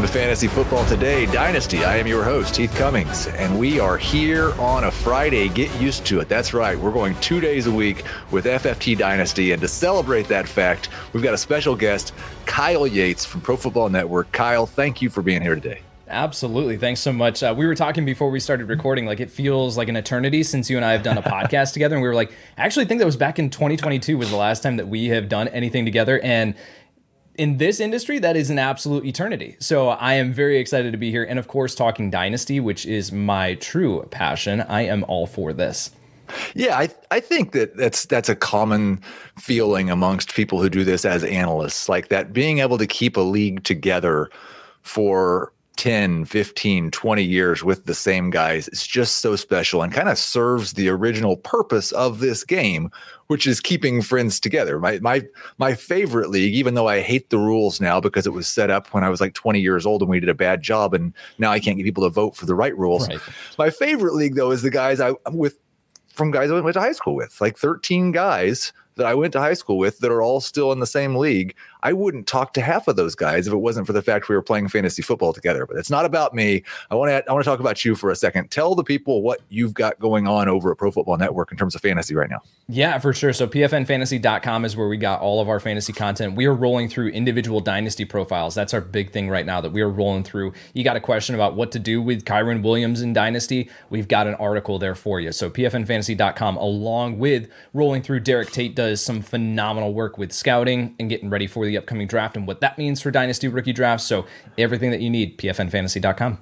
welcome to Fantasy Football Today Dynasty. I am your host, Heath Cummings, and we are here on a Friday. Get used to it. That's right. We're going two days a week with FFT Dynasty. And to celebrate that fact, we've got a special guest, Kyle Yates from Pro Football Network. Kyle, thank you for being here today. Absolutely. Thanks so much. Uh, we were talking before we started recording, like it feels like an eternity since you and I have done a podcast together. And we were like, I actually think that was back in 2022 was the last time that we have done anything together. And in this industry, that is an absolute eternity. So I am very excited to be here. And of course, talking Dynasty, which is my true passion. I am all for this. Yeah, I I think that that's that's a common feeling amongst people who do this as analysts, like that being able to keep a league together for 10, 15, 20 years with the same guys. It's just so special and kind of serves the original purpose of this game, which is keeping friends together. My my my favorite league, even though I hate the rules now because it was set up when I was like 20 years old and we did a bad job and now I can't get people to vote for the right rules. Right. My favorite league though is the guys I with from guys I went to high school with, like 13 guys that I went to high school with that are all still in the same league. I wouldn't talk to half of those guys if it wasn't for the fact we were playing fantasy football together. But it's not about me. I want to I want to talk about you for a second. Tell the people what you've got going on over at Pro Football Network in terms of fantasy right now. Yeah, for sure. So pfnfantasy.com is where we got all of our fantasy content. We are rolling through individual dynasty profiles. That's our big thing right now that we are rolling through. You got a question about what to do with Kyren Williams in dynasty? We've got an article there for you. So pfnfantasy.com along with rolling through Derek Tate does some phenomenal work with scouting and getting ready for the upcoming draft and what that means for dynasty rookie drafts. So everything that you need, pfnfantasy.com.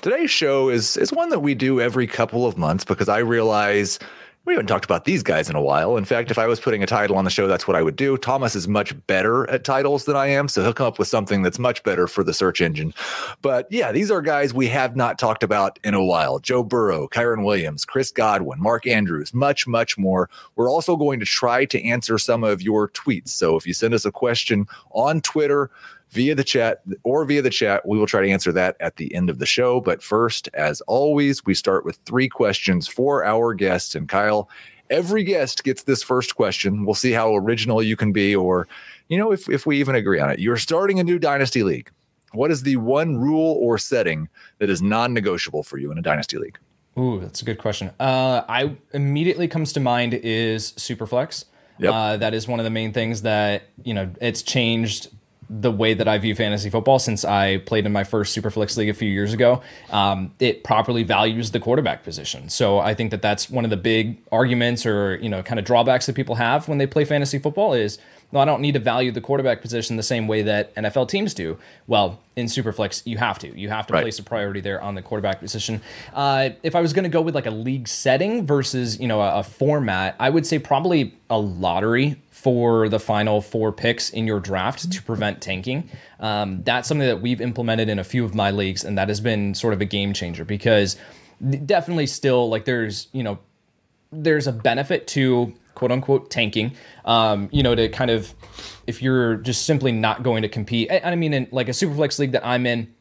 Today's show is is one that we do every couple of months because I realize we haven't talked about these guys in a while. In fact, if I was putting a title on the show, that's what I would do. Thomas is much better at titles than I am, so he'll come up with something that's much better for the search engine. But yeah, these are guys we have not talked about in a while. Joe Burrow, Kyren Williams, Chris Godwin, Mark Andrews, much, much more. We're also going to try to answer some of your tweets. So if you send us a question on Twitter, via the chat or via the chat. We will try to answer that at the end of the show. But first, as always, we start with three questions for our guests. And Kyle, every guest gets this first question. We'll see how original you can be, or, you know, if, if we even agree on it. You're starting a new dynasty league. What is the one rule or setting that is non negotiable for you in a dynasty league? Ooh, that's a good question. Uh, I immediately comes to mind is Superflex. Yep. Uh, that is one of the main things that you know it's changed the way that I view fantasy football since I played in my first Superflex league a few years ago. Um, it properly values the quarterback position. So I think that that's one of the big arguments or you know kind of drawbacks that people have when they play fantasy football is no, I don't need to value the quarterback position the same way that NFL teams do. Well, in Superflex, you have to. You have to right. place a priority there on the quarterback position. Uh, if I was going to go with like a league setting versus you know a, a format, I would say probably a lottery for the final four picks in your draft to prevent tanking. Um, that's something that we've implemented in a few of my leagues, and that has been sort of a game changer because definitely still like there's you know there's a benefit to quote unquote tanking. Um, you know, to kind of if you're just simply not going to compete. I, I mean, in like a superflex league that I'm in,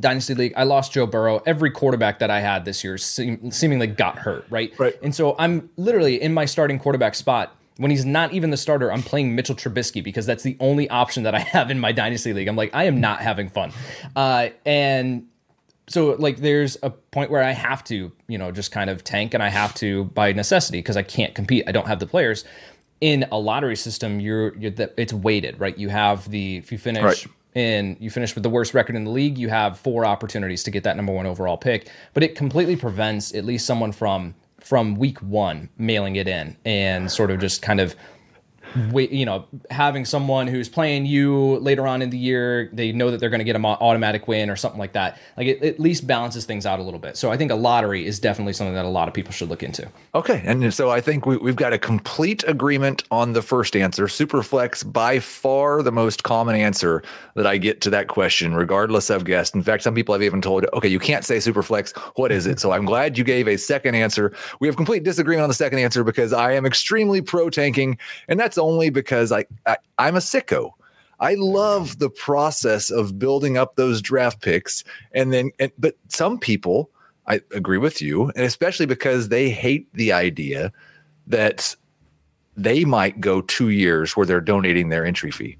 Dynasty League, I lost Joe Burrow. Every quarterback that I had this year seem, seemingly got hurt, right? Right. And so I'm literally in my starting quarterback spot. When he's not even the starter, I'm playing Mitchell Trubisky because that's the only option that I have in my Dynasty League. I'm like, I am not having fun. Uh, and so like there's a point where I have to, you know, just kind of tank and I have to by necessity because I can't compete. I don't have the players. In a lottery system, you're, you're the, it's weighted, right? You have the if you finish right. in you finish with the worst record in the league, you have four opportunities to get that number one overall pick. But it completely prevents at least someone from from week one mailing it in and sort of just kind of you know, having someone who's playing you later on in the year, they know that they're going to get an automatic win or something like that. Like it at least balances things out a little bit. So I think a lottery is definitely something that a lot of people should look into. Okay, and so I think we, have got a complete agreement on the first answer. Superflex by far the most common answer that I get to that question, regardless of guest. In fact, some people have even told, okay, you can't say Superflex. What is it? So I'm glad you gave a second answer. We have complete disagreement on the second answer because I am extremely pro tanking, and that's only because I, I I'm a sicko. I love the process of building up those draft picks, and then, and, but some people, I agree with you, and especially because they hate the idea that they might go two years where they're donating their entry fee.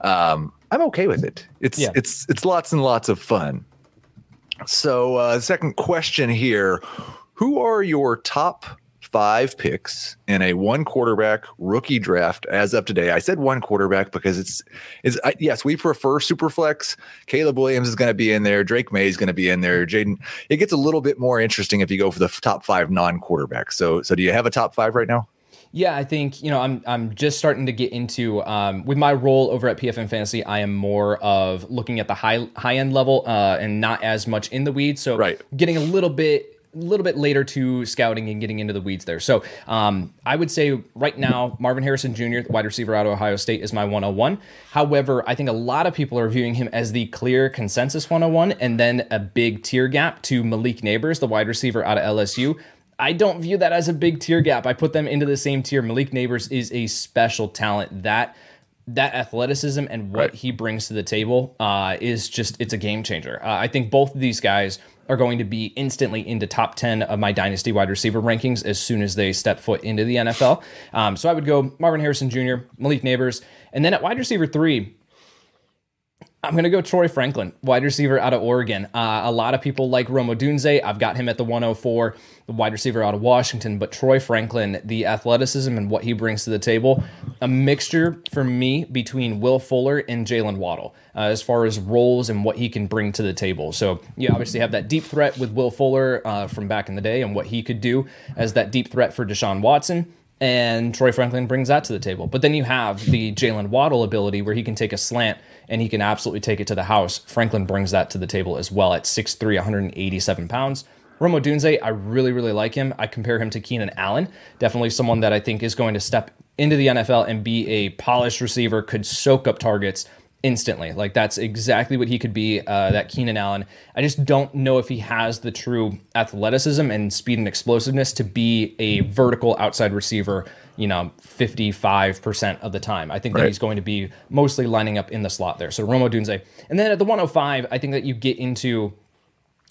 um, I'm okay with it. It's yeah. it's it's lots and lots of fun. So, uh, second question here: Who are your top five picks in a one quarterback rookie draft as of today. I said one quarterback because it's is yes, we prefer super flex. Caleb Williams is going to be in there. Drake Maye is going to be in there. Jaden, it gets a little bit more interesting if you go for the top five non quarterbacks. So, so do you have a top five right now? Yeah, I think you know I'm I'm just starting to get into um, with my role over at PFN Fantasy. I am more of looking at the high high end level uh, and not as much in the weeds. So right. getting a little bit a little bit later to scouting and getting into the weeds there. So um, I would say right now, Marvin Harrison Jr., the wide receiver out of Ohio State, is my 101. However, I think a lot of people are viewing him as the clear consensus 101 and then a big tier gap to Malik Nabers, the wide receiver out of LSU. I don't view that as a big tier gap. I put them into the same tier. Malik Nabers is a special talent that that athleticism and what right. he brings to the table uh, is just it's a game changer. Uh, I think both of these guys are going to be instantly into top 10 of my dynasty wide receiver rankings as soon as they step foot into the NFL. Um, so I would go Marvin Harrison Jr., Malik Nabers, and then at wide receiver three, I'm going to go Troy Franklin, wide receiver out of Oregon. Uh, a lot of people like Rome Odunze. I've got him at the 104, the wide receiver out of Washington. But Troy Franklin, the athleticism and what he brings to the table, a mixture for me between Will Fuller and Jaylen Waddle uh, as far as roles and what he can bring to the table. So you obviously have that deep threat with Will Fuller uh, from back in the day and what he could do as that deep threat for Deshaun Watson and Troy Franklin brings that to the table. But then you have the Jaylen Waddle ability where he can take a slant and he can absolutely take it to the house. Franklin brings that to the table as well at 6'3, 187 pounds. Rome Odunze, I really, really like him. I compare him to Keenan Allen. Definitely someone that I think is going to step into the NFL and be a polished receiver, could soak up targets instantly. Like that's exactly what he could be, uh, that Keenan Allen. I just don't know if he has the true athleticism and speed and explosiveness to be a vertical outside receiver you know, 55% of the time. I think right. that he's going to be mostly lining up in the slot there. So Rome Odunze. And then at the 105, I think that you get into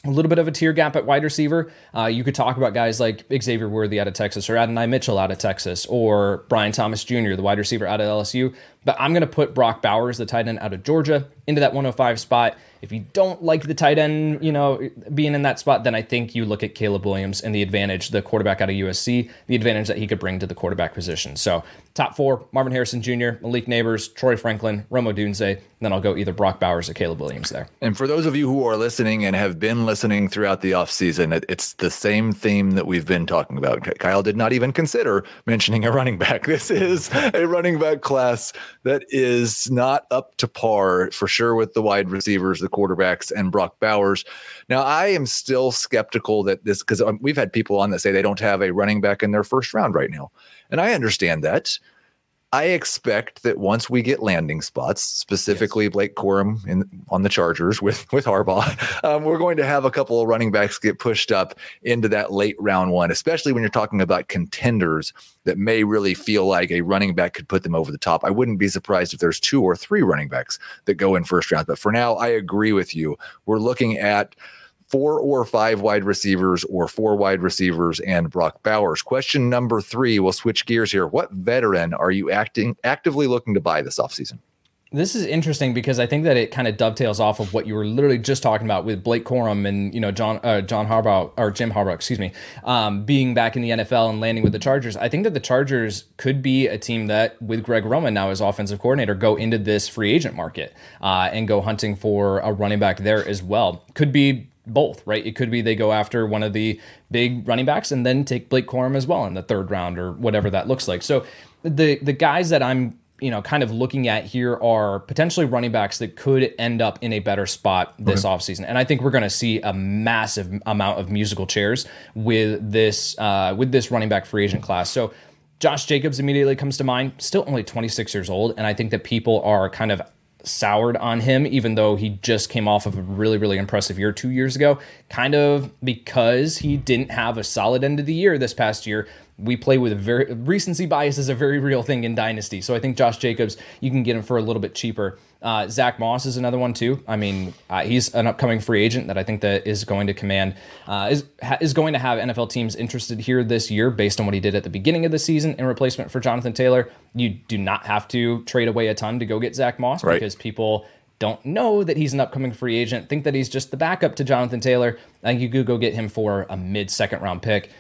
a little bit of a tier gap at wide receiver. Uh, you could talk about guys like Xavier Worthy out of Texas or Adonai Mitchell out of Texas or Brian Thomas Jr., the wide receiver out of LSU. But I'm going to put Brock Bowers, the tight end out of Georgia, into that 105 spot. If you don't like the tight end, you know, being in that spot, then I think you look at Caleb Williams and the advantage, the quarterback out of USC, the advantage that he could bring to the quarterback position. So top four, Marvin Harrison Jr., Malik Nabers, Troy Franklin, Rome Odunze. Then I'll go either Brock Bowers or Caleb Williams there. And for those of you who are listening and have been listening throughout the offseason, it's the same theme that we've been talking about. Kyle did not even consider mentioning a running back. This is a running back class that is not up to par for sure with the wide receivers, the quarterbacks, and Brock Bowers. Now, I am still skeptical that this, because um, we've had people on that say they don't have a running back in their first round right now. And I understand that. I expect that once we get landing spots, specifically yes. Blake Corum in, on the Chargers with with Harbaugh, um, we're going to have a couple of running backs get pushed up into that late round one, especially when you're talking about contenders that may really feel like a running back could put them over the top. I wouldn't be surprised if there's two or three running backs that go in first round. But for now, I agree with you. We're looking at four or five wide receivers or four wide receivers and Brock Bowers. Question number three, we'll switch gears here. What veteran are you acting actively looking to buy this offseason? This is interesting because I think that it kind of dovetails off of what you were literally just talking about with Blake Corum and you know John uh, John Harbaugh or Jim Harbaugh, excuse me, um, being back in the NFL and landing with the Chargers. I think that the Chargers could be a team that, with Greg Roman now as offensive coordinator, go into this free agent market uh, and go hunting for a running back there as well. Could be both, right? It could be they go after one of the big running backs and then take Blake Corum as well in the third round or whatever that looks like. So the the guys that I'm you know kind of looking at here are potentially running backs that could end up in a better spot this okay. offseason and i think we're going to see a massive amount of musical chairs with this uh, with this running back free agent class so josh jacobs immediately comes to mind still only 26 years old and i think that people are kind of soured on him, even though he just came off of a really, really impressive year two years ago, kind of because he didn't have a solid end of the year this past year. We play with a very recency bias is a very real thing in Dynasty. So I think Josh Jacobs, you can get him for a little bit cheaper. Uh, Zack Moss is another one too. I mean, uh, he's an upcoming free agent that I think that is going to command uh, is is going to have NFL teams interested here this year based on what he did at the beginning of the season in replacement for Jonathan Taylor. You do not have to trade away a ton to go get Zack Moss right. because people don't know that he's an upcoming free agent, think that he's just the backup to Jonathan Taylor. I think you could go get him for a mid second round pick.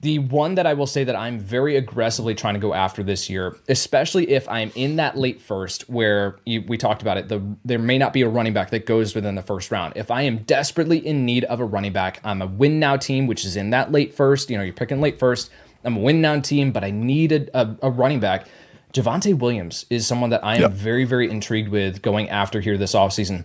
The one that I will say that I'm very aggressively trying to go after this year, especially if I'm in that late first where you, we talked about it, the, there may not be a running back that goes within the first round. If I am desperately in need of a running back, I'm a win now team, which is in that late first. You know, you're picking late first. I'm a win now team, but I need a, a, a running back. Javonte Williams is someone that I am yep. very, very intrigued with going after here this offseason.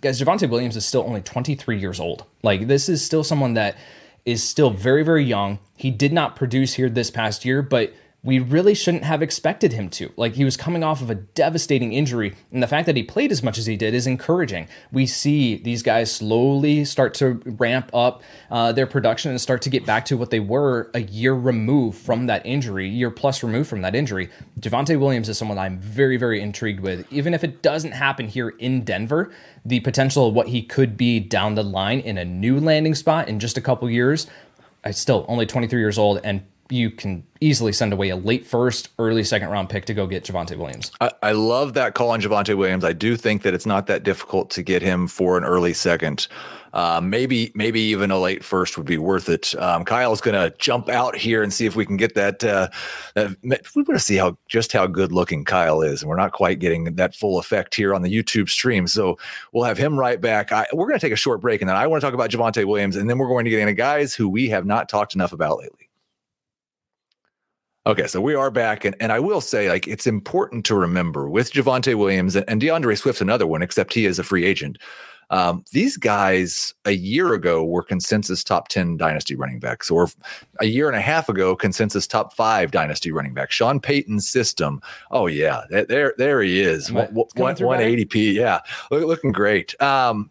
Guys, Javonte Williams is still only 23 years old. Like, this is still someone that is still very, very young. He did not produce here this past year, but we really shouldn't have expected him to. Like he was coming off of a devastating injury, and the fact that he played as much as he did is encouraging. We see these guys slowly start to ramp up uh, their production and start to get back to what they were a year removed from that injury, year plus removed from that injury. Javonte Williams is someone I'm very, very intrigued with. Even if it doesn't happen here in Denver, the potential of what he could be down the line in a new landing spot in just a couple years. I still only 23 years old and you can easily send away a late first, early second round pick to go get Javonte Williams. I, I, love that call on Javonte Williams. I do think that it's not that difficult to get him for an early second. Uh, maybe maybe even a late first would be worth it. Um, Kyle's going to jump out here and see if we can get that. Uh, that we want to see how just how good looking Kyle is, and we're not quite getting that full effect here on the YouTube stream. So we'll have him right back. I, we're going to take a short break, and then I want to talk about Javonte Williams, and then we're going to get into guys who we have not talked enough about lately. Okay, so we are back, and, and I will say, like, it's important to remember with Javonte Williams and, and D'Andre Swift's another one, except he is a free agent. Um, these guys a year ago were consensus top 10 dynasty running backs, or a year and a half ago, consensus top five dynasty running back. Sean Payton's system. Oh, yeah, there, there he is. One, 180p. Yeah, looking great. Um,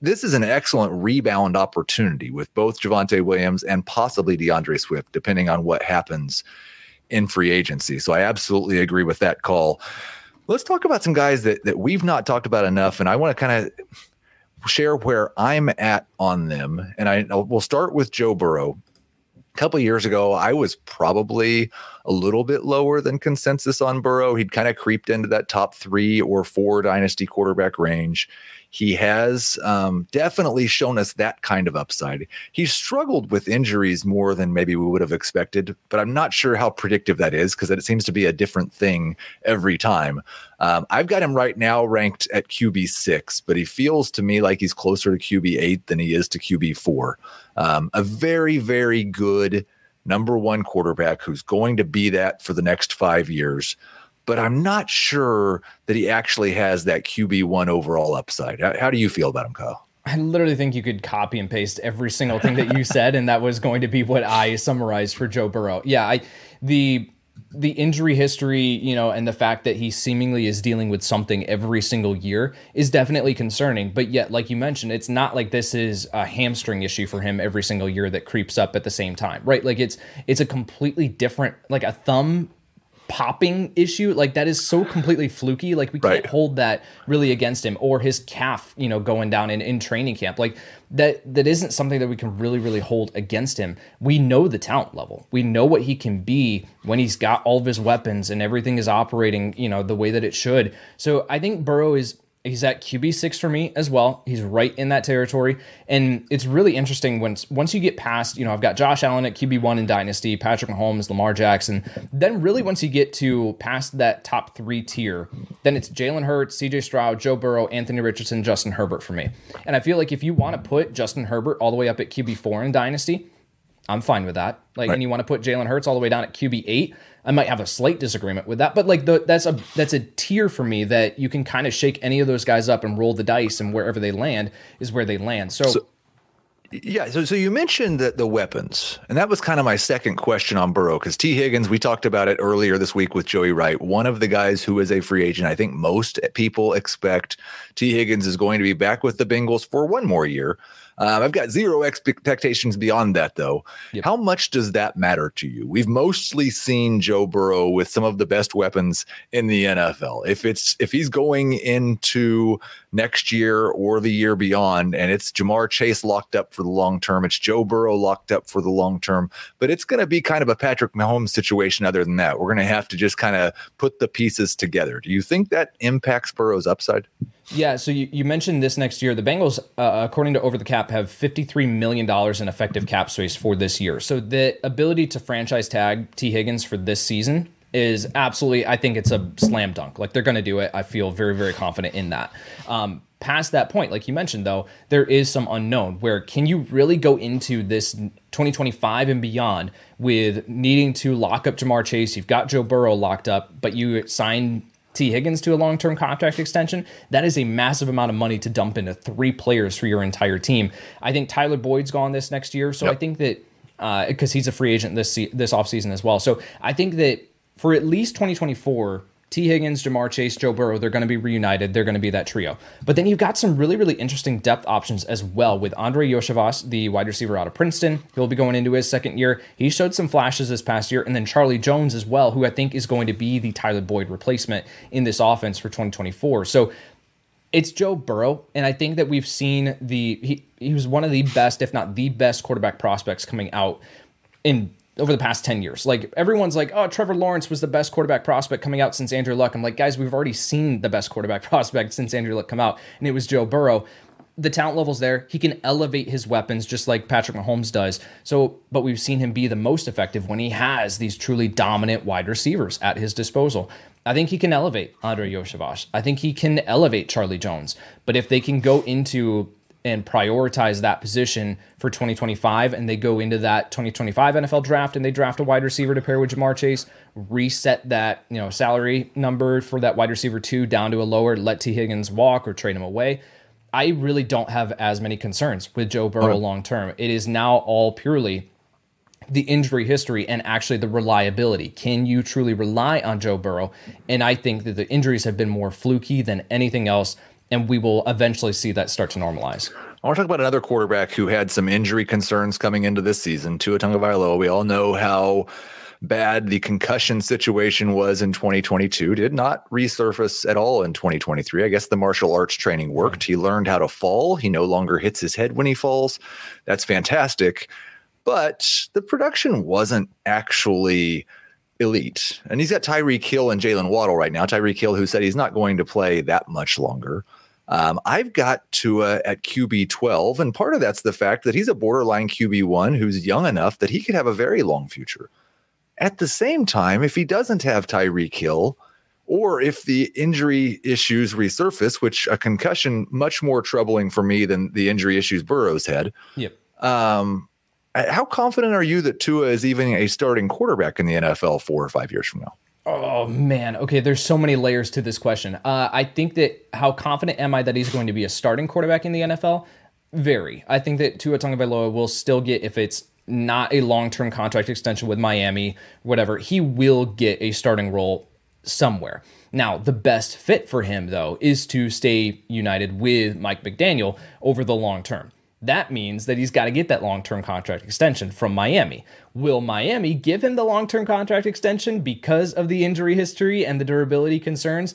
this is an excellent rebound opportunity with both Javonte Williams and possibly D'Andre Swift, depending on what happens in free agency. So I absolutely agree with that call. Let's talk about some guys that that we've not talked about enough, and I want to kind of share where I'm at on them. And I will start with Joe Burrow. A couple years ago, I was probably a little bit lower than consensus on Burrow. He'd kind of creeped into that top three or four dynasty quarterback range. He has um, definitely shown us that kind of upside. He's struggled with injuries more than maybe we would have expected, but I'm not sure how predictive that is because it seems to be a different thing every time. Um, I've got him right now ranked at QB six, but he feels to me like he's closer to QB eight than he is to QB four. Um, a very, very good number one quarterback who's going to be that for the next five years but I'm not sure that he actually has that QB1 overall upside. How, how do you feel about him, Kyle? I literally think you could copy and paste every single thing that you said, and that was going to be what I summarized for Joe Burrow. Yeah, I the the injury history, you know, and the fact that he seemingly is dealing with something every single year is definitely concerning. But yet, like you mentioned, it's not like this is a hamstring issue for him every single year that creeps up at the same time, right? Like it's it's a completely different, like a thumb popping issue like that is so completely fluky like we can't hold that really against him or his calf you know going down in, in training camp. Like that that isn't something that we can really really hold against him. We know the talent level. We know what he can be when he's got all of his weapons and everything is operating you know the way that it should. So i think burrow is He's at QB six for me as well. He's right in that territory, and it's really interesting once once you get past. You know, I've got Josh Allen at QB one in Dynasty, Patrick Mahomes, Lamar Jackson. Then really, once you get to past that top three tier, then it's Jalen Hurts, C.J. Stroud, Joe Burrow, Anthony Richardson, Justin Herbert for me. And I feel like if you want to put Justin Herbert all the way up at QB four in Dynasty, I'm fine with that. Like, right. and you want to put Jalen Hurts all the way down at QB eight, I might have a slight disagreement with that, but like the, that's a that's a tier for me that you can kind of shake any of those guys up and roll the dice, and wherever they land is where they land. So, so yeah, so so you mentioned that the weapons, and that was kind of my second question on Burrow because Tee Higgins, we talked about it earlier this week with Joey Wright, one of the guys who is a free agent. I think most people expect Tee Higgins is going to be back with the Bengals for one more year. Um, I've got zero expectations beyond that, though. Yep. How much does that matter to you? We've mostly seen Joe Burrow with some of the best weapons in the NFL. If it's if he's going into next year or the year beyond, and it's Ja'Marr Chase locked up for the long term, it's Joe Burrow locked up for the long term, but it's going to be kind of a Patrick Mahomes situation. Other than that, we're going to have to just kind of put the pieces together. Do you think that impacts Burrow's upside? Yeah, so you, you mentioned this next year. The Bengals, uh, according to Over the Cap, have $53 million in effective cap space for this year. So the ability to franchise tag Tee Higgins for this season is absolutely, I think it's a slam dunk. Like they're going to do it. I feel very, very confident in that. Um, past that point, like you mentioned, though, there is some unknown where can you really go into this 2025 and beyond with needing to lock up Ja'Marr Chase? You've got Joe Burrow locked up, but you sign Tee Higgins to a long term contract extension, that is a massive amount of money to dump into three players for your entire team. I think Tyler Boyd's gone this next year, so yep. I think that because uh, he's a free agent this this offseason as well. So I think that for at least 2024, Tee Higgins, Ja'Marr Chase, Joe Burrow, they're going to be reunited. They're going to be that trio. But then you've got some really, really interesting depth options as well with Andrei Iosivas, the wide receiver out of Princeton. He'll be going into his second year. He showed some flashes this past year. And then Charlie Jones as well, who I think is going to be the Tyler Boyd replacement in this offense for 2024. So it's Joe Burrow, and I think that we've seen the he he was one of the best, if not the best, quarterback prospects coming out in over the past 10 years. Like everyone's like, oh, Trevor Lawrence was the best quarterback prospect coming out since Andrew Luck. I'm like, guys, we've already seen the best quarterback prospect since Andrew Luck come out, and it was Joe Burrow. The talent level's there. He can elevate his weapons just like Patrick Mahomes does. So, but we've seen him be the most effective when he has these truly dominant wide receivers at his disposal. I think he can elevate Andrei Iosivas. I think he can elevate Charlie Jones. But if they can go into and prioritize that position for 2025 and they go into that 2025 NFL draft and they draft a wide receiver to pair with Ja'Marr Chase, reset that, you know, salary number for that wide receiver 2 down to a lower, let Tee Higgins walk or trade him away. I really don't have as many concerns with Joe Burrow long term. It is now all purely the injury history and actually the reliability. Can you truly rely on Joe Burrow? And I think that the injuries have been more fluky than anything else and we will eventually see that start to normalize. I want to talk about another quarterback who had some injury concerns coming into this season, Tua Tagovailoa. We all know how bad the concussion situation was in 2022. Did not resurface at all in 2023. I guess the martial arts training worked. He learned how to fall. He no longer hits his head when he falls. That's fantastic. But the production wasn't actually elite. And he's got Tyreek Hill and Jaylen Waddle right now. Tyreek Hill, who said he's not going to play that much longer. Um, I've got Tua at QB 12, and part of that's the fact that he's a borderline QB one who's young enough that he could have a very long future. At the same time, if he doesn't have Tyreek Hill, or if the injury issues resurface, which a concussion much more troubling for me than the injury issues Burrow's had. Yep. Um, how confident are you that Tua is even a starting quarterback in the NFL four or five years from now? Oh man, okay. There's so many layers to this question. Uh, I think that how confident am I that he's going to be a starting quarterback in the NFL? Very. I think that Tua Tagovailoa will still get if it's not a long-term contract extension with Miami, whatever. He will get a starting role somewhere. Now, the best fit for him though is to stay united with Mike McDaniel over the long term. That means that he's got to get that long term contract extension from Miami. Will Miami give him the long term contract extension because of the injury history and the durability concerns?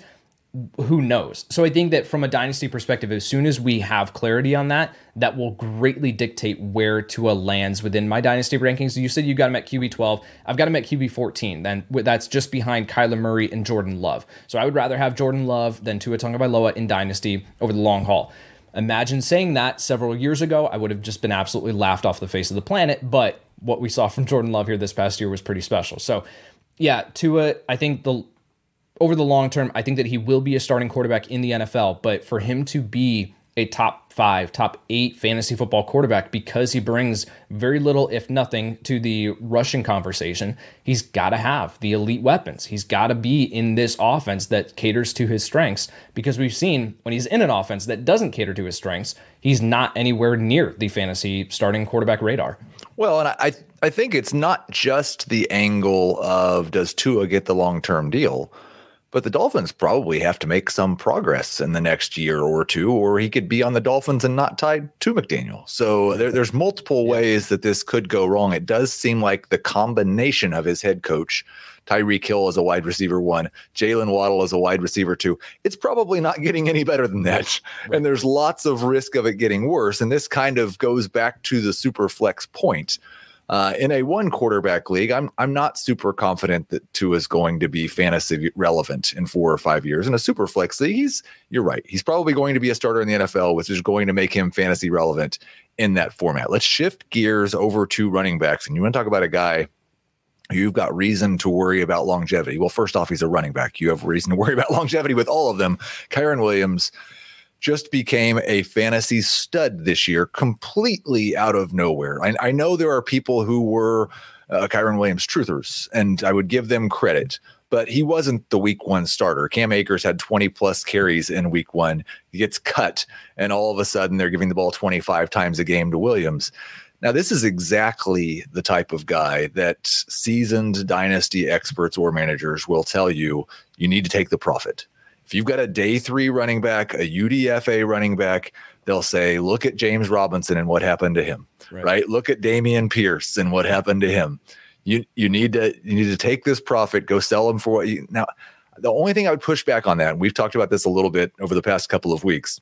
Who knows? So I think that from a dynasty perspective, as soon as we have clarity on that, that will greatly dictate where Tua lands within my dynasty rankings. You said you got him at QB 12. I've got him at QB 14. Then that's just behind Kyler Murray and Jordan Love. So I would rather have Jordan Love than Tua Tagovailoa in dynasty over the long haul. Imagine saying that several years ago. I would have just been absolutely laughed off the face of the planet. But what we saw from Jordan Love here this past year was pretty special. So, yeah, Tua, I think the over the long term, I think that he will be a starting quarterback in the NFL. But for him to be a top five, top eight fantasy football quarterback because he brings very little, if nothing, to the rushing conversation. He's got to have the elite weapons. He's got to be in this offense that caters to his strengths because we've seen when he's in an offense that doesn't cater to his strengths, he's not anywhere near the fantasy starting quarterback radar. Well, and I, I think it's not just the angle of does Tua get the long term deal but the Dolphins probably have to make some progress in the next year or two, or he could be on the Dolphins and not tied to McDaniel. So there, there's multiple ways that this could go wrong. It does seem like the combination of his head coach, Tyreek Hill as a wide receiver one, Jaylen Waddle as a wide receiver two, it's probably not getting any better than that. Right. And there's lots of risk of it getting worse. And this kind of goes back to the super flex point uh, in a one quarterback league, I'm I'm not super confident that Tua is going to be fantasy relevant in four or five years. In a super flex league, he's you're right. He's probably going to be a starter in the NFL, which is going to make him fantasy relevant in that format. Let's shift gears over to running backs. And you want to talk about a guy you've got reason to worry about longevity. Well, first off, he's a running back. You have reason to worry about longevity with all of them. Kyren Williams just became a fantasy stud this year, completely out of nowhere. I, I know there are people who were uh, Kyren Williams truthers, and I would give them credit, but he wasn't the week one starter. Cam Akers had 20 plus carries in week one. He gets cut, and all of a sudden they're giving the ball 25 times a game to Williams. Now, this is exactly the type of guy that seasoned dynasty experts or managers will tell you you need to take the profit if you've got a day three running back, a UDFA running back, they'll say, look at James Robinson and what happened to him, right? right? Look at Dameon Pierce and what happened to him. You you need to you need to take this profit, go sell them for what you now. The only thing I would push back on that, and we've talked about this a little bit over the past couple of weeks.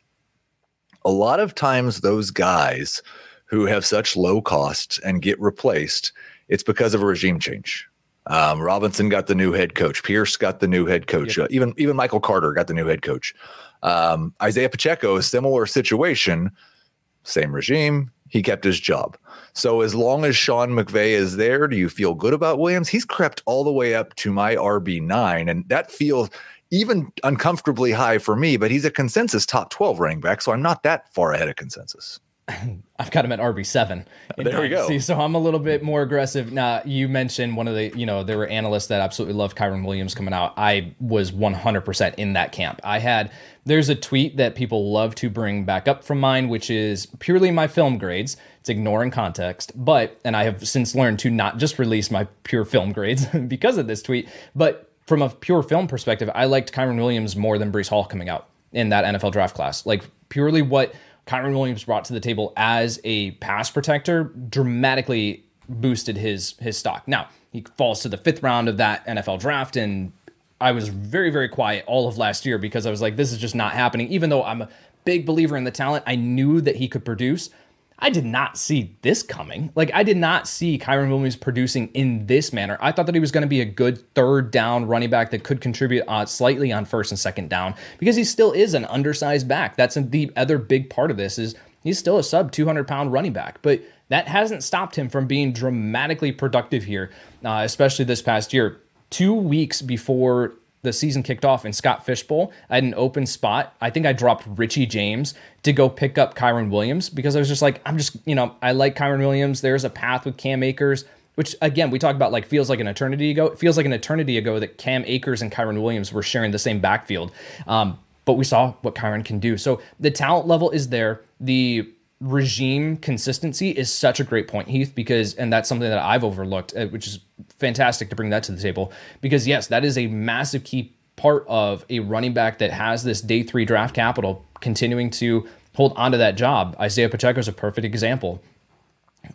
A lot of times, those guys who have such low costs and get replaced, it's because of a regime change um, Robinson got the new head coach. Pierce got the new head coach. Yep. Uh, even even Michael Carter got the new head coach. Um, Isaiah Pacheco, a similar situation, same regime. He kept his job. So as long as Sean McVay is there, do you feel good about Williams? He's crept all the way up to my RB nine, and that feels even uncomfortably high for me. But he's a consensus top twelve running back, so I'm not that far ahead of consensus. I've got him at RB seven. Uh, there we go. So I'm a little bit more aggressive. Now you mentioned one of the, you know, there were analysts that absolutely loved Kyren Williams coming out. I was 100% in that camp. I had there's a tweet that people love to bring back up from mine, which is purely my film grades. It's ignoring context, but and I have since learned to not just release my pure film grades because of this tweet, but from a pure film perspective, I liked Kyren Williams more than Breece Hall coming out in that NFL draft class. Like purely what Kyren Williams brought to the table as a pass protector dramatically boosted his his stock. Now he falls to the fifth round of that NFL draft, and I was very very quiet all of last year because I was like, this is just not happening. Even though I'm a big believer in the talent, I knew that he could produce. I did not see this coming. Like I did not see Kyren Williams producing in this manner. I thought that he was going to be a good third down running back that could contribute uh, slightly on first and second down because he still is an undersized back. That's the other big part of this is he's still a sub 200 pound running back, but that hasn't stopped him from being dramatically productive here, uh, especially this past year. Two weeks before the season kicked off in Scott Fishbowl, I had an open spot. I think I dropped Richie James to go pick up Kyren Williams because I was just like, I'm just, you know, I like Kyren Williams. There's a path with Cam Akers, which again, we talk about like feels like an eternity ago. It feels like an eternity ago that Cam Akers and Kyren Williams were sharing the same backfield. Um, but we saw what Kyren can do. So the talent level is there. The regime consistency is such a great point, Heath, because, and that's something that I've overlooked, uh, which is fantastic to bring that to the table. Because, yes, that is a massive key part of a running back that has this day three draft capital continuing to hold onto that job. Isaiah Pacheco is a perfect example.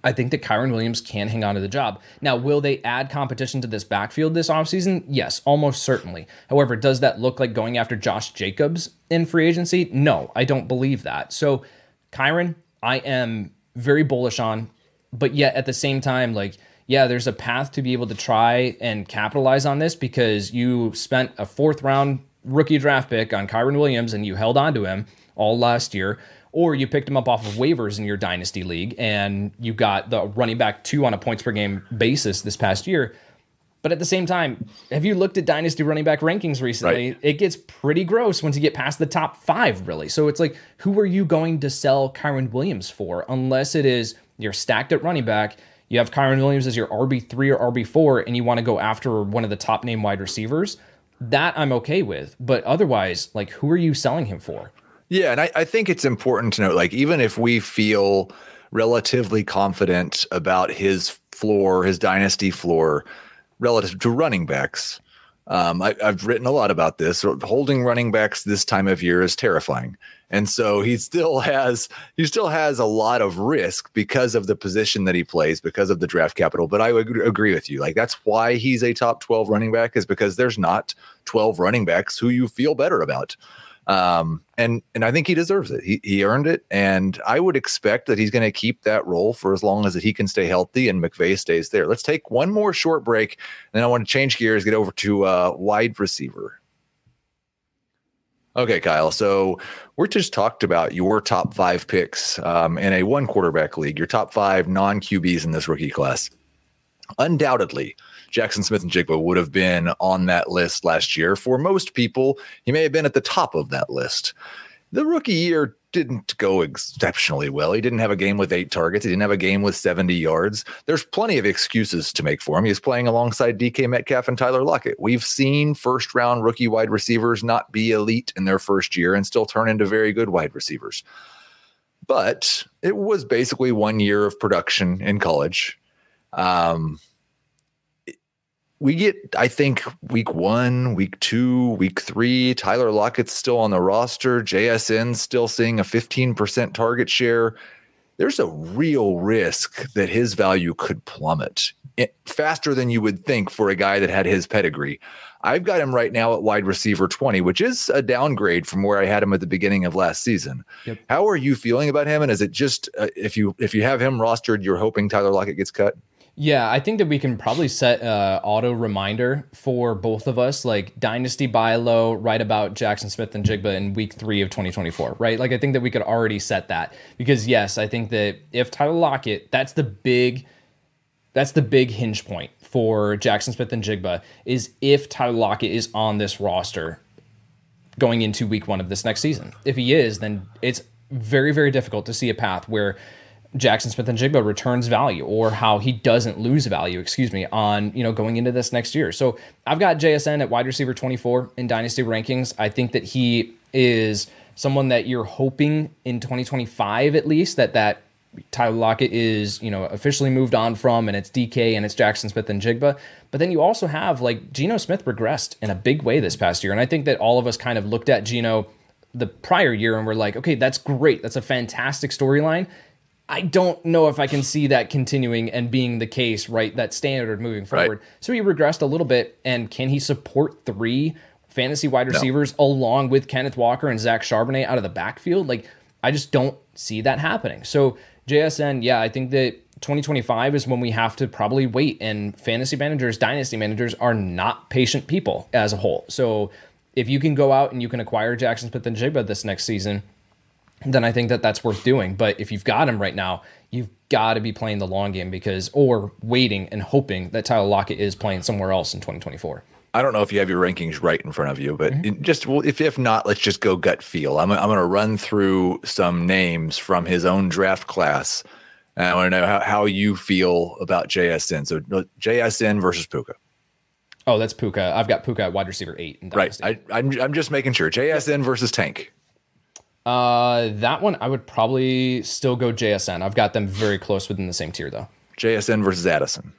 I think that Kyren Williams can hang on to the job. Now, will they add competition to this backfield this offseason? Yes, almost certainly. However, does that look like going after Josh Jacobs in free agency? No, I don't believe that. So, Kyren, I am very bullish on, but yet at the same time, like, yeah, there's a path to be able to try and capitalize on this because you spent a fourth round rookie draft pick on Kyren Williams and you held on to him all last year, or you picked him up off of waivers in your dynasty league and you got the running back two on a points per game basis this past year. But at the same time, have you looked at dynasty running back rankings recently? Right. It gets pretty gross once you get past the top five, really. So it's like, who are you going to sell Kyren Williams for? Unless it is you're stacked at running back, you have Kyren Williams as your RB3 or RB4, and you want to go after one of the top name wide receivers. That I'm okay with. But otherwise, like, who are you selling him for? Yeah. And I, I think it's important to note, like, even if we feel relatively confident about his floor, his dynasty floor, relative to running backs. Um, I, have written a lot about this. Holding running backs this time of year is terrifying, and so he still has he still has a lot of risk because of the position that he plays, because of the draft capital. But I would agree with you. Like that's why he's a top twelve running back is because there's not twelve running backs who you feel better about. Um, and and I think he deserves it. He he earned it, and I would expect that he's going to keep that role for as long as he can stay healthy and McVay stays there. Let's take one more short break, and then I want to change gears, get over to uh, wide receiver. Okay, Kyle. So we're just talked about your top five picks um, in a one quarterback league, your top five non QBs in this rookie class. Undoubtedly, Jaxon Smith-Njigba would have been on that list last year. For most people, he may have been at the top of that list. The rookie year didn't go exceptionally well. He didn't have a game with eight targets. He didn't have a game with 70 yards. There's plenty of excuses to make for him. He's playing alongside DK Metcalf and Tyler Lockett. We've seen first round rookie wide receivers not be elite in their first year and still turn into very good wide receivers. But it was basically one year of production in college. Um, we get, I think, week one, week two, week three. Tyler Lockett's still on the roster. JSN still seeing a 15% target share. There's a real risk that his value could plummet eh, faster than you would think for a guy that had his pedigree. I've got him right now at wide receiver 20, which is a downgrade from where I had him at the beginning of last season. Yep. How are you feeling about him? And is it just uh, if you if you have him rostered, you're hoping Tyler Lockett gets cut? Yeah, I think that we can probably set a auto reminder for both of us, like dynasty buy low, right about Jaxon Smith-Njigba in week three of 2024, right? Like I think that we could already set that because yes, I think that if Tyler Lockett, that's the big, that's the big hinge point for Jaxon Smith-Njigba is if Tyler Lockett is on this roster going into week one of this next season. If he is, then it's very very difficult to see a path where Jaxon Smith-Njigba returns value or how he doesn't lose value, excuse me, on, you know, going into this next year. So I've got JSN at wide receiver 24 in dynasty rankings. I think that he is someone that you're hoping in 2025 at least that that Tyler Lockett is, you know, officially moved on from and it's DK and it's Jaxon Smith-Njigba. But then you also have like Geno Smith regressed in a big way this past year. And I think that all of us kind of looked at Geno the prior year and we're like, okay, that's great. That's a fantastic storyline I don't know if I can see that continuing and being the case, right? That standard moving forward. Right. So he regressed a little bit. And can he support three fantasy wide receivers no. along with Kenneth Walker and Zach Charbonnet out of the backfield? Like, I just don't see that happening. So, JSN, yeah, I think that 2025 is when we have to probably wait. And fantasy managers, dynasty managers are not patient people as a whole. So, if you can go out and you can acquire Jaxon Smith-Njigba this next season, then I think that that's worth doing. But if you've got him right now, you've got to be playing the long game because, or waiting and hoping that Tyler Lockett is playing somewhere else in 2024. I don't know if you have your rankings right in front of you, but mm-hmm. just well, if if not, let's just go gut feel. I'm I'm going to run through some names from his own draft class. And I want to know how, how you feel about JSN. So JSN versus Puka. Oh, that's Puka. I've got Puka at wide receiver eight. right. I, I'm I'm just making sure. JSN versus Tank. Uh, that one I would probably still go JSN. I've got them very close within the same tier though. JSN versus Addison.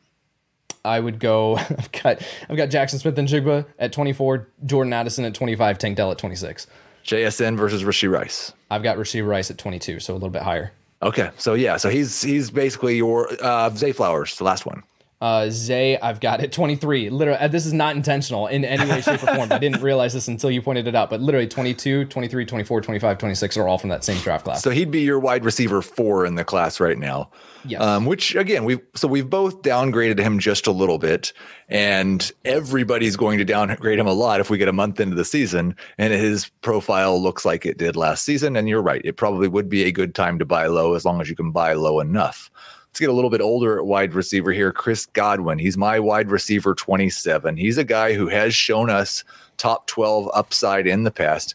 I would go. I've got I've got Jaxon Smith-Njigba at 24, Jordan Addison at 25, Tank Dell at 26. JSN versus Rashee Rice. I've got Rashee Rice at 22, so a little bit higher. Okay, so yeah, so he's he's basically your uh, Zay Flowers, the last one. Uh, Zay, I've got it 23. Literally, uh, this is not intentional in any way, shape, or form. I didn't realize this until you pointed it out, but literally 22, 23, 24, 25, 26 are all from that same draft class. So he'd be your wide receiver four in the class right now. Yes. Um, which again, we've so we've both downgraded him just a little bit, and everybody's going to downgrade him a lot if we get a month into the season, and his profile looks like it did last season. And you're right, it probably would be a good time to buy low as long as you can buy low enough. Let's get a little bit older at wide receiver here. Chris Godwin. He's my wide receiver 27. He's a guy who has shown us top 12 upside in the past.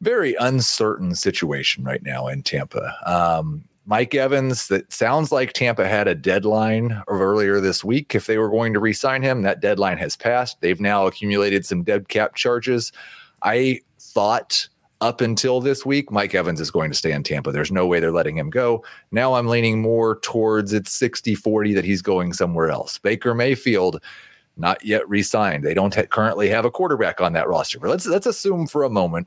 Very uncertain situation right now in Tampa. Um, Mike Evans, that sounds like Tampa had a deadline of earlier this week if they were going to re sign him. That deadline has passed. They've now accumulated some dead cap charges. I thought up until this week, Mike Evans is going to stay in Tampa. There's no way they're letting him go. Now I'm leaning more towards it's 60 40 that he's going somewhere else. Baker Mayfield, not yet re-signed. They don't ha- currently have a quarterback on that roster. But let's let's assume for a moment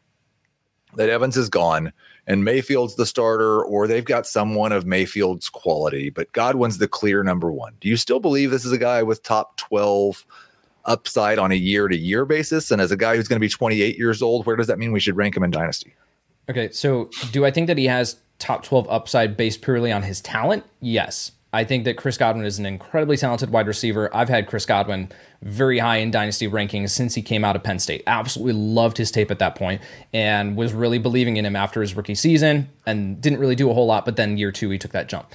that Evans is gone and Mayfield's the starter, or they've got someone of Mayfield's quality, but Godwin's the clear number one. Do you still believe this is a guy with top 12 upside on a year to year basis? And as a guy who's going to be 28 years old, where does that mean we should rank him in Dynasty? Okay, so do I think that he has top 12 upside based purely on his talent? Yes. I think that Chris Godwin is an incredibly talented wide receiver. I've had Chris Godwin very high in dynasty rankings since he came out of Penn State. Absolutely loved his tape at that point and was really believing in him after his rookie season and didn't really do a whole lot, but then year two, he took that jump.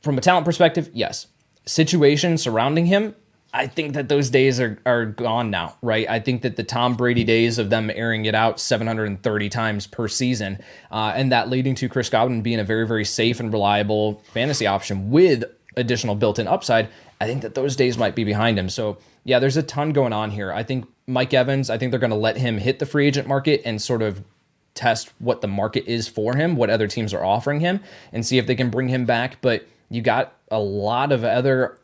From a talent perspective, yes. Situation surrounding him, I think that those days are, are gone now, right? I think that the Tom Brady days of them airing it out 730 times per season, uh, and that leading to Chris Godwin being a very, very safe and reliable fantasy option with additional built in upside, I think that those days might be behind him. So, yeah, there's a ton going on here. I think Mike Evans, I think they're going to let him hit the free agent market and sort of test what the market is for him, what other teams are offering him, and see if they can bring him back. But you got a lot of other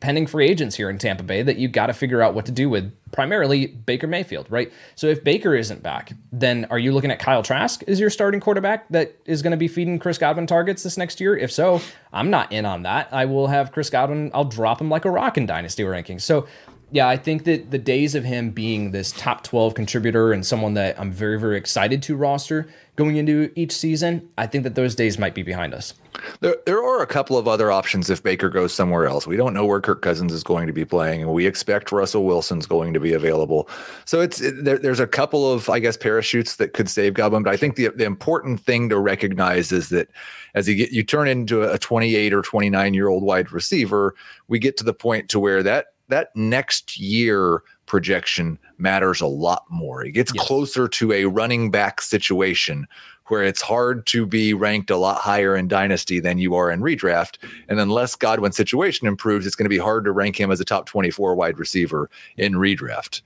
pending free agents here in Tampa Bay that you got to figure out what to do with primarily Baker Mayfield, right? So if Baker isn't back, then are you looking at Kyle Trask as your starting quarterback that is going to be feeding Chris Godwin targets this next year? If so, I'm not in on that. I will have Chris Godwin, I'll drop him like a rock in dynasty rankings. So yeah, I think that the days of him being this top 12 contributor and someone that I'm very, very excited to roster going into each season, I think that those days might be behind us. There, there are a couple of other options if Baker goes somewhere else. We don't know where Kirk Cousins is going to be playing, and we expect Russell Wilson's going to be available. So it's it, there, there's a couple of, I guess, parachutes that could save Godwin. But I think the the important thing to recognize is that as you get you turn into a 28 or 29 year old wide receiver, we get to the point to where that that next year projection matters a lot more. It gets yes. closer to a running back situation where it's hard to be ranked a lot higher in dynasty than you are in redraft. And unless Godwin's situation improves, it's going to be hard to rank him as a top 24 wide receiver in redraft.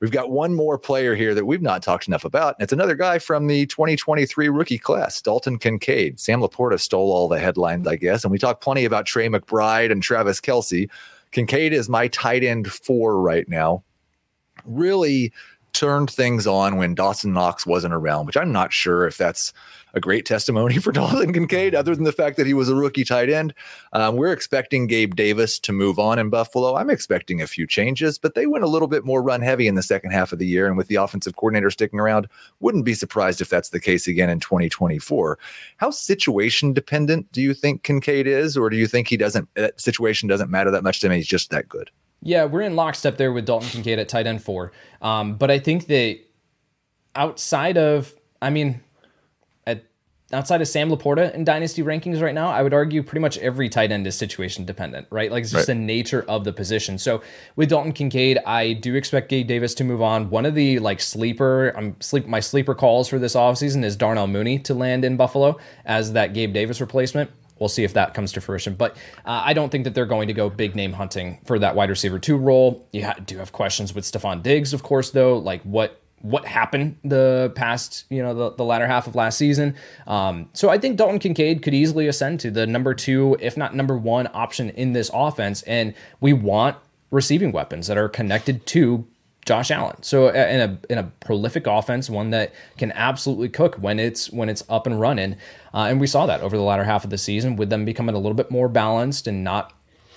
We've got one more player here that we've not talked enough about. And it's another guy from the 2023 rookie class, Dalton Kincaid. Sam LaPorta stole all the headlines, I guess. And we talked plenty about Trey McBride and Travis Kelce. Kincaid is my tight end four right now. Really turned things on when Dawson Knox wasn't around, which I'm not sure if that's a great testimony for Dalton Kincaid, other than the fact that he was a rookie tight end. Um, we're expecting Gabe Davis to move on in Buffalo. I'm expecting a few changes, but they went a little bit more run heavy in the second half of the year. And with the offensive coordinator sticking around, wouldn't be surprised if that's the case again in 2024. How situation dependent do you think Kincaid is, or do you think he doesn't, that situation doesn't matter that much to him? He's just that good. Yeah, we're in lockstep there with Dalton Kincaid at tight end four. Um, but I think that outside of, I mean, outside of Sam LaPorta in dynasty rankings right now, I would argue pretty much every tight end is situation dependent, right? Like it's just right. the nature of the position. So with Dalton Kincaid, I do expect Gabe Davis to move on. One of the like sleeper, I'm sleep my sleeper calls for this offseason is Darnell Mooney to land in Buffalo as that Gabe Davis replacement. We'll see if that comes to fruition. But uh, I don't think that they're going to go big name hunting for that wide receiver two role. You ha- do have questions with Stefon Diggs, of course, though. Like what what happened the past, you know, the, the latter half of last season. Um, so I think Dalton Kincaid could easily ascend to the number two, if not number one option in this offense. And we want receiving weapons that are connected to Josh Allen. So in a in a prolific offense, one that can absolutely cook when it's when it's up and running, uh, and we saw that over the latter half of the season with them becoming a little bit more balanced and not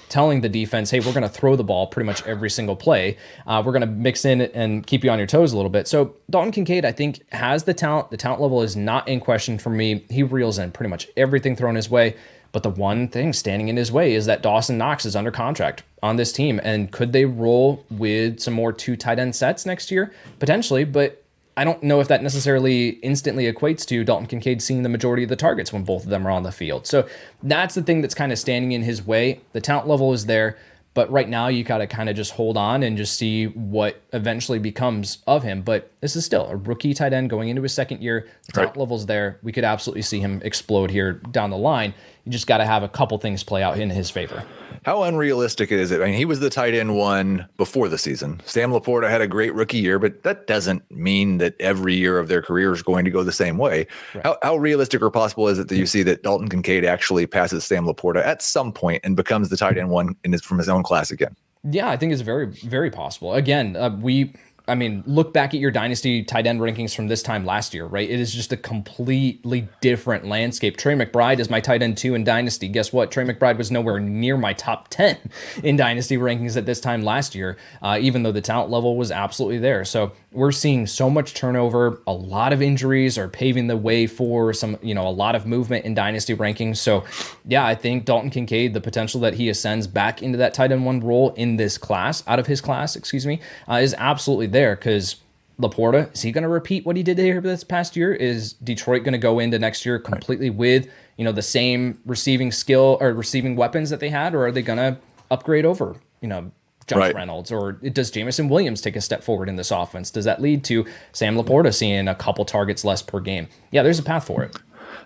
telling the defense, "Hey, we're going to throw the ball pretty much every single play. Uh, we're going to mix in and keep you on your toes a little bit." So Dalton Kincaid, I think, has the talent. The talent level is not in question for me. He reels in pretty much everything thrown his way. But the one thing standing in his way is that Dawson Knox is under contract on this team. And could they roll with some more two tight end sets next year? Potentially, but I don't know if that necessarily instantly equates to Dalton Kincaid seeing the majority of the targets when both of them are on the field. So that's the thing that's kind of standing in his way. The talent level is there. But right now, you got to kind of just hold on and just see what eventually becomes of him. But this is still a rookie tight end going into his second year. The talent right. level's there. We could absolutely see him explode here down the line. You just got to have a couple things play out in his favor. How unrealistic is it? I mean, he was the tight end one before the season. Sam LaPorta had a great rookie year, but that doesn't mean that every year of their career is going to go the same way. Right. How, how realistic or possible is it that you see that Dalton Kincaid actually passes Sam LaPorta at some point and becomes the tight end one in his, from his own class again? Yeah, I think it's very, very possible. Again, uh, we I mean, look back at your dynasty tight end rankings from this time last year, right? It is just a completely different landscape. Trey McBride is my tight end two in dynasty. Guess what? Trey McBride was nowhere near my top 10 in dynasty rankings at this time last year, uh, even though the talent level was absolutely there. So we're seeing so much turnover. A lot of injuries are paving the way for some, you know, a lot of movement in dynasty rankings. So, yeah, I think Dalton Kincaid, the potential that he ascends back into that tight end one role in this class, out of his class, excuse me, uh, is absolutely there because LaPorta, is he going to repeat what he did here this past year? Is Detroit going to go into next year completely with, you know, the same receiving skill or receiving weapons that they had, or are they going to upgrade over, you know, Josh right. Reynolds, or does Jameson Williams take a step forward in this offense? Does that lead to Sam LaPorta seeing a couple targets less per game? Yeah, there's a path for it.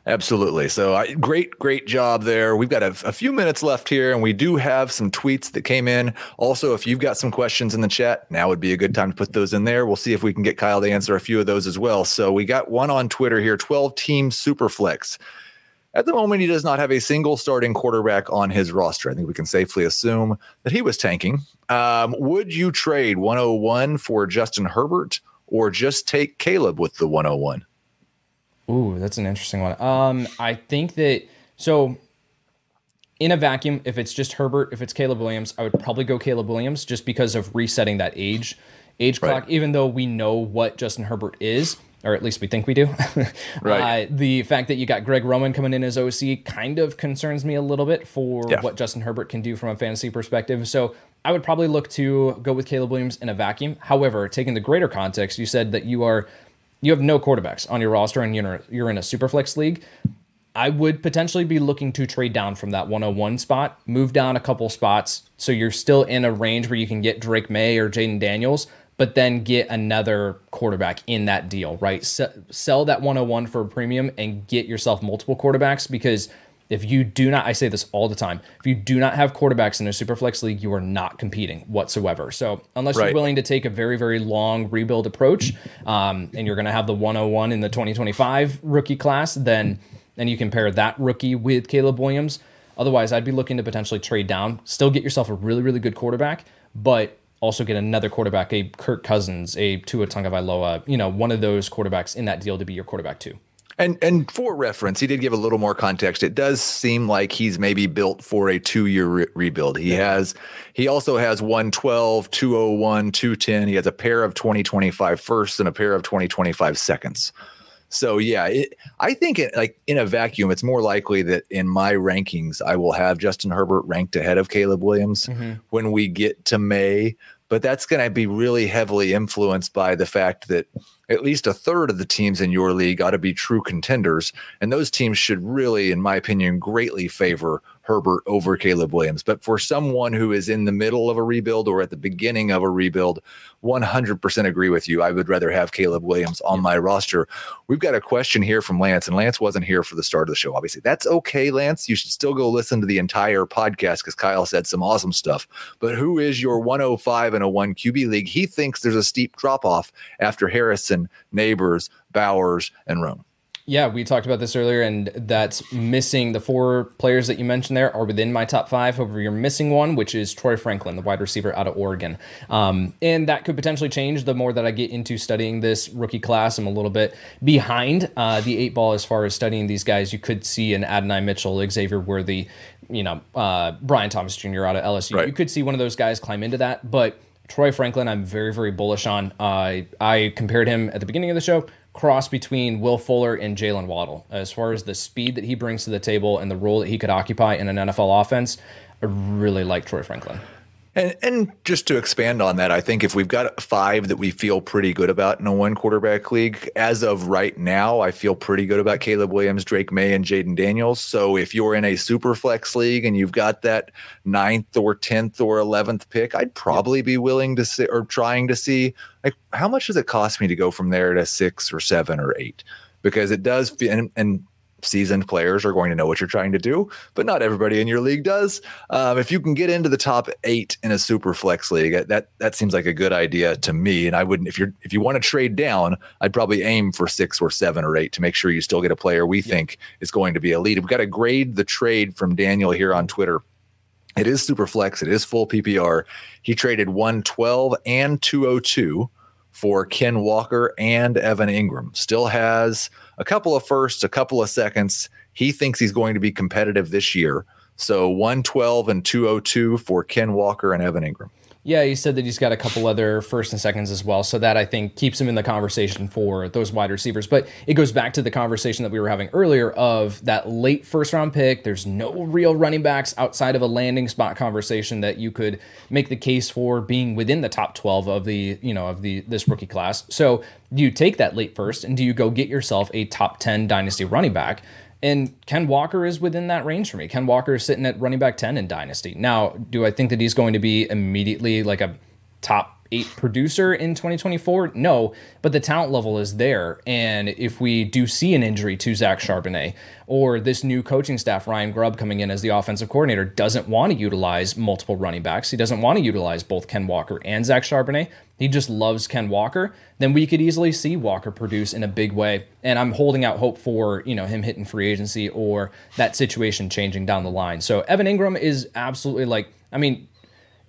Absolutely. So, uh, great, great job there. We've got a, a, few minutes left here, and we do have some tweets that came in. Also, if you've got some questions in the chat, now would be a good time to put those in there. We'll see if we can get Kyle to answer a few of those as well. So, we got one on Twitter here 12 team Superflex. At the moment, he does not have a single starting quarterback on his roster. I think we can safely assume that he was tanking. Um, would you trade 101 for Justin Herbert or just take Caleb with the 101? Ooh, that's an interesting one. Um, I think that so in a vacuum, if it's just Herbert, if it's Caleb Williams, I would probably go Caleb Williams just because of resetting that age age right. clock. Even though we know what Justin Herbert is, or at least we think we do. right. Uh, the fact that you got Greg Roman coming in as OC kind of concerns me a little bit for yeah. what Justin Herbert can do from a fantasy perspective. So I would probably look to go with Caleb Williams in a vacuum. However, taking the greater context, you said that you are you have no quarterbacks on your roster and you're you're in a super flex league. I would potentially be looking to trade down from that 101 spot, move down a couple spots so you're still in a range where you can get Drake Maye or Jayden Daniels, but then get another quarterback in that deal, right? S- sell that 101 for a premium and get yourself multiple quarterbacks because if you do not, I say this all the time, if you do not have quarterbacks in a super flex league, you are not competing whatsoever. So unless right. you're willing to take a very, very long rebuild approach, um, and you're going to have the 101 in the 2025 rookie class, then then you can pair that rookie with Caleb Williams. Otherwise, I'd be looking to potentially trade down, still get yourself a really, really good quarterback, but also get another quarterback, a Kirk Cousins, a Tua Tagovailoa, you know, one of those quarterbacks in that deal to be your quarterback too. And and for reference, he did give a little more context. It does seem like he's maybe built for a two-year re- rebuild. He yeah. has he also has 112, 201, 210. He has a pair of 2025 firsts and a pair of 2025 seconds. So yeah, it, I think it, like in a vacuum, it's more likely that in my rankings, I will have Justin Herbert ranked ahead of Caleb Williams mm-hmm. when we get to May. But that's going to be really heavily influenced by the fact that at least a third of the teams in your league ought to be true contenders, and those teams should really, in my opinion, greatly favor Herbert over Caleb Williams. But for someone who is in the middle of a rebuild or at the beginning of a rebuild, 100% agree with you. I would rather have Caleb Williams on my roster. We've got a question here from Lance, and Lance wasn't here for the start of the show, obviously. That's okay, Lance. You should still go listen to the entire podcast because Kyle said some awesome stuff. But who is your 105 and a 1 QB league? He thinks there's a steep drop off after Harrison, Nabers, Bowers, and Rome. Yeah, we talked about this earlier, and that's missing the four players that you mentioned there are within my top five. However, you're missing one, which is Troy Franklin, the wide receiver out of Oregon. Um, and that could potentially change the more that I get into studying this rookie class. I'm a little bit behind uh, the eight ball as far as studying these guys. You could see an Adonai Mitchell, Xavier Worthy, you know, uh, Brian Thomas Jr. out of LSU. Right. You could see one of those guys climb into that, but Troy Franklin, I'm very, very bullish on. Uh, I compared him at the beginning of the show cross between Will Fuller and Jaylen Waddle as far as the speed that he brings to the table and the role that he could occupy in an NFL offense. I really like Troy Franklin. And and just to expand on that, I think if we've got five that we feel pretty good about in a one quarterback league, as of right now, I feel pretty good about Caleb Williams, Drake Maye, and Jayden Daniels. So if you're in a super flex league and you've got that ninth or tenth or eleventh pick, I'd probably be willing to see or trying to see like how much does it cost me to go from there to six or seven or eight? Because it does, and, and seasoned players are going to know what you're trying to do, but not everybody in your league does. Um, if you can get into the top eight in a super flex league, that that seems like a good idea to me. And I wouldn't if you're if you want to trade down, I'd probably aim for six or seven or eight to make sure you still get a player we think is going to be elite. We've got to grade the trade from Daniel here on Twitter. It is super flex. It is full PPR. He traded 112 and 202 for Ken Walker and Evan Engram. Still has a couple of firsts, a couple of seconds. He thinks he's going to be competitive this year. So 112 and 202 for Ken Walker and Evan Engram. Yeah, he said that he's got a couple other first and seconds as well. So that I think keeps him in the conversation for those wide receivers. But it goes back to the conversation that we were having earlier of that late first round pick. There's no real running backs outside of a landing spot conversation that you could make the case for being within the top 12 of the, you know, of the this rookie class. So do you take that late first and do you go get yourself a top 10 dynasty running back? And Ken Walker is within that range for me. Ken Walker is sitting at running back 10 in Dynasty. Now, do I think that he's going to be immediately like a top eight producer in 2024? No, but the talent level is there. And if we do see an injury to Zach Charbonnet or this new coaching staff, Ryan Grubb coming in as the offensive coordinator, doesn't want to utilize multiple running backs, he doesn't want to utilize both Ken Walker and Zach Charbonnet, he just loves Ken Walker, then we could easily see Walker produce in a big way. And I'm holding out hope for, you know, him hitting free agency or that situation changing down the line. So Evan Engram is absolutely like, I mean,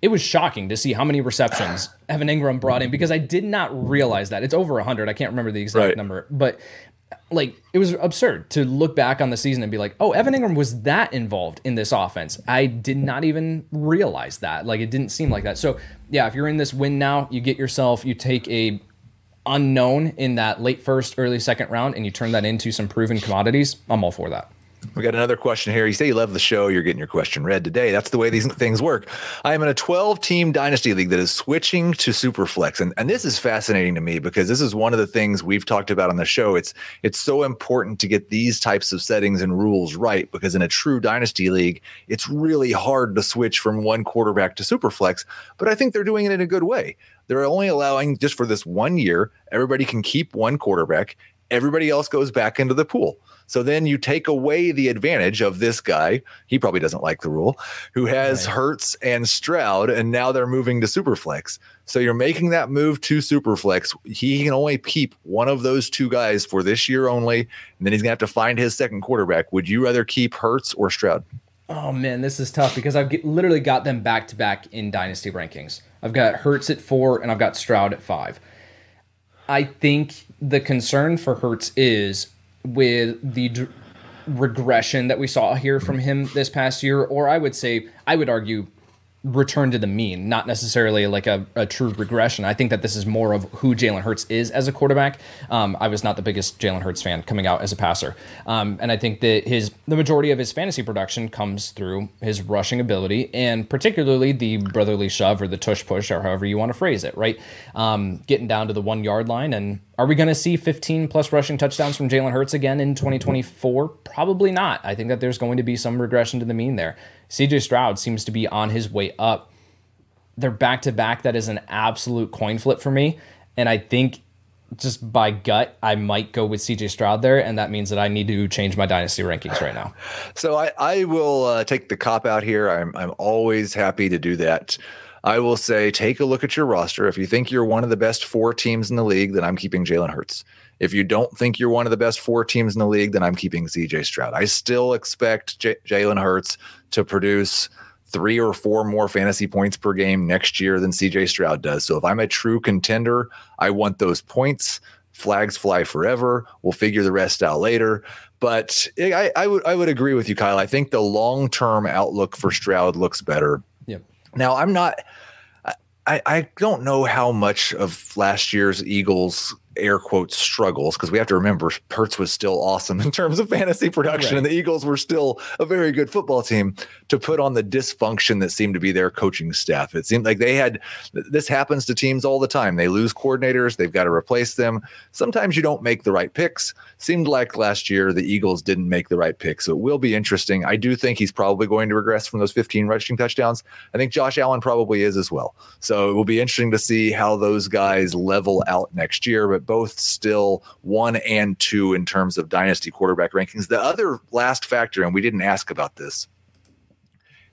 it was shocking to see how many receptions Evan Engram brought in because I did not realize that. It's over 100. I can't remember the exact right. number, but like it was absurd to look back on the season and be like, "Oh, Evan Engram was that involved in this offense." I did not even realize that. Like it didn't seem like that. So, yeah, if you're in this win now, you get yourself you take a unknown in that late first, early second round and you turn that into some proven commodities. I'm all for that. We got another question here. You say you love the show. You're getting your question read today. That's the way these things work. I am in a 12 team dynasty league that is switching to Superflex. And, and this is fascinating to me because this is one of the things we've talked about on the show. It's it's so important to get these types of settings and rules right because in a true dynasty league, it's really hard to switch from one quarterback to Superflex. But I think they're doing it in a good way. They're only allowing just for this one year, everybody can keep one quarterback. Everybody else goes back into the pool. So then you take away the advantage of this guy. He probably doesn't like the rule, who has right. Hurts and Stroud, and now they're moving to Superflex. So you're making that move to Superflex. He can only keep one of those two guys for this year only, and then he's gonna have to find his second quarterback. Would you rather keep Hurts or Stroud? Oh man, this is tough because I've get, literally got them back to back in dynasty rankings. I've got Hurts at four and I've got Stroud at five. I think the concern for Hurts is with the d- regression that we saw here from him this past year, or I would say, I would argue, return to the mean, not necessarily like a, a true regression. I think that this is more of who Jalen Hurts is as a quarterback. Um, I was not the biggest Jalen Hurts fan coming out as a passer, um, and I think that his the majority of his fantasy production comes through his rushing ability and particularly the brotherly shove or the tush push or however you want to phrase it. Right, um, getting down to the one yard line and are we going to see 15 plus rushing touchdowns from Jalen Hurts again in 2024? Probably not. I think that there's going to be some regression to the mean there. CJ Stroud seems to be on his way up. They're back to back. That is an absolute coin flip for me. And I think just by gut, I might go with CJ Stroud there. And that means that I need to change my dynasty rankings right now. So I, I will uh, take the cop out here. I'm, I'm always happy to do that. I will say take a look at your roster. If you think you're one of the best four teams in the league, then I'm keeping Jalen Hurts. If you don't think you're one of the best four teams in the league, then I'm keeping CJ Stroud. I still expect J- Jalen Hurts to produce three or four more fantasy points per game next year than CJ Stroud does. So if I'm a true contender, I want those points. Flags fly forever. We'll figure the rest out later. But I, I would I would agree with you, Kyle. I think the long term outlook for Stroud looks better. Yep. Now I'm not. I, I don't know how much of last year's Eagles air quotes struggles because we have to remember Hurts was still awesome in terms of fantasy production, right. and the Eagles were still a very good football team. To put on the dysfunction that seemed to be their coaching staff, it seemed like they had. This happens to teams all the time. They lose coordinators, they've got to replace them. Sometimes you don't make the right picks. Seemed like last year the Eagles didn't make the right pick, so it will be interesting. I do think he's probably going to regress from those 15 rushing touchdowns. I think Josh Allen probably is as well. So it will be interesting to see how those guys level out next year. But both still one and two in terms of dynasty quarterback rankings. The other last factor, and we didn't ask about this,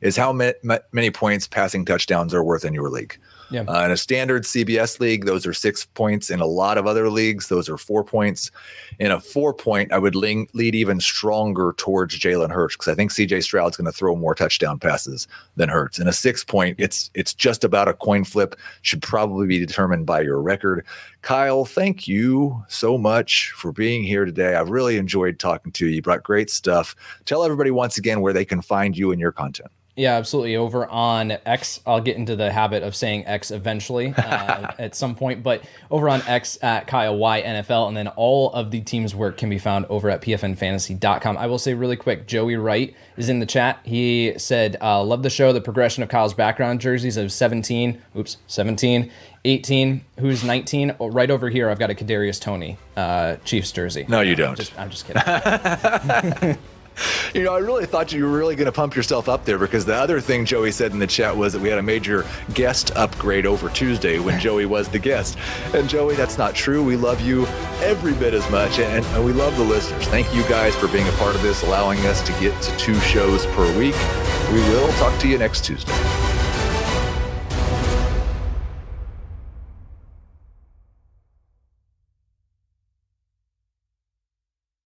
is how many points passing touchdowns are worth in your league. Yeah. Uh, in a standard CBS league, those are six points. In a lot of other leagues, those are four points. In a four point, I would lean, lead even stronger towards Jalen Hurts because I think CJ Stroud's going to throw more touchdown passes than Hurts. In a six point, it's it's just about a coin flip. Should probably be determined by your record. Kyle, thank you so much for being here today. I've really enjoyed talking to you. You brought great stuff. Tell everybody once again where they can find you and your content. Yeah, absolutely. Over on X, I'll get into the habit of saying X eventually uh, at some point, but over on X at Kyle Y NFL, and then all of the team's work can be found over at pfnfantasy.com. I will say really quick Joey Wright is in the chat. He said, uh, Love the show, the progression of Kyle's background jerseys of 17, oops, 17, 18, who's 19. Oh, right over here, I've got a Kadarius Toney uh, Chiefs jersey. No, you don't. I'm just, I'm just kidding. you know, I really thought you were really going to pump yourself up there because the other thing Joey said in the chat was that we had a major guest upgrade over Tuesday when Joey was the guest. And Joey, that's not true. We love you every bit as much, and, and we love the listeners. Thank you guys for being a part of this, allowing us to get to two shows per week. We will talk to you next Tuesday.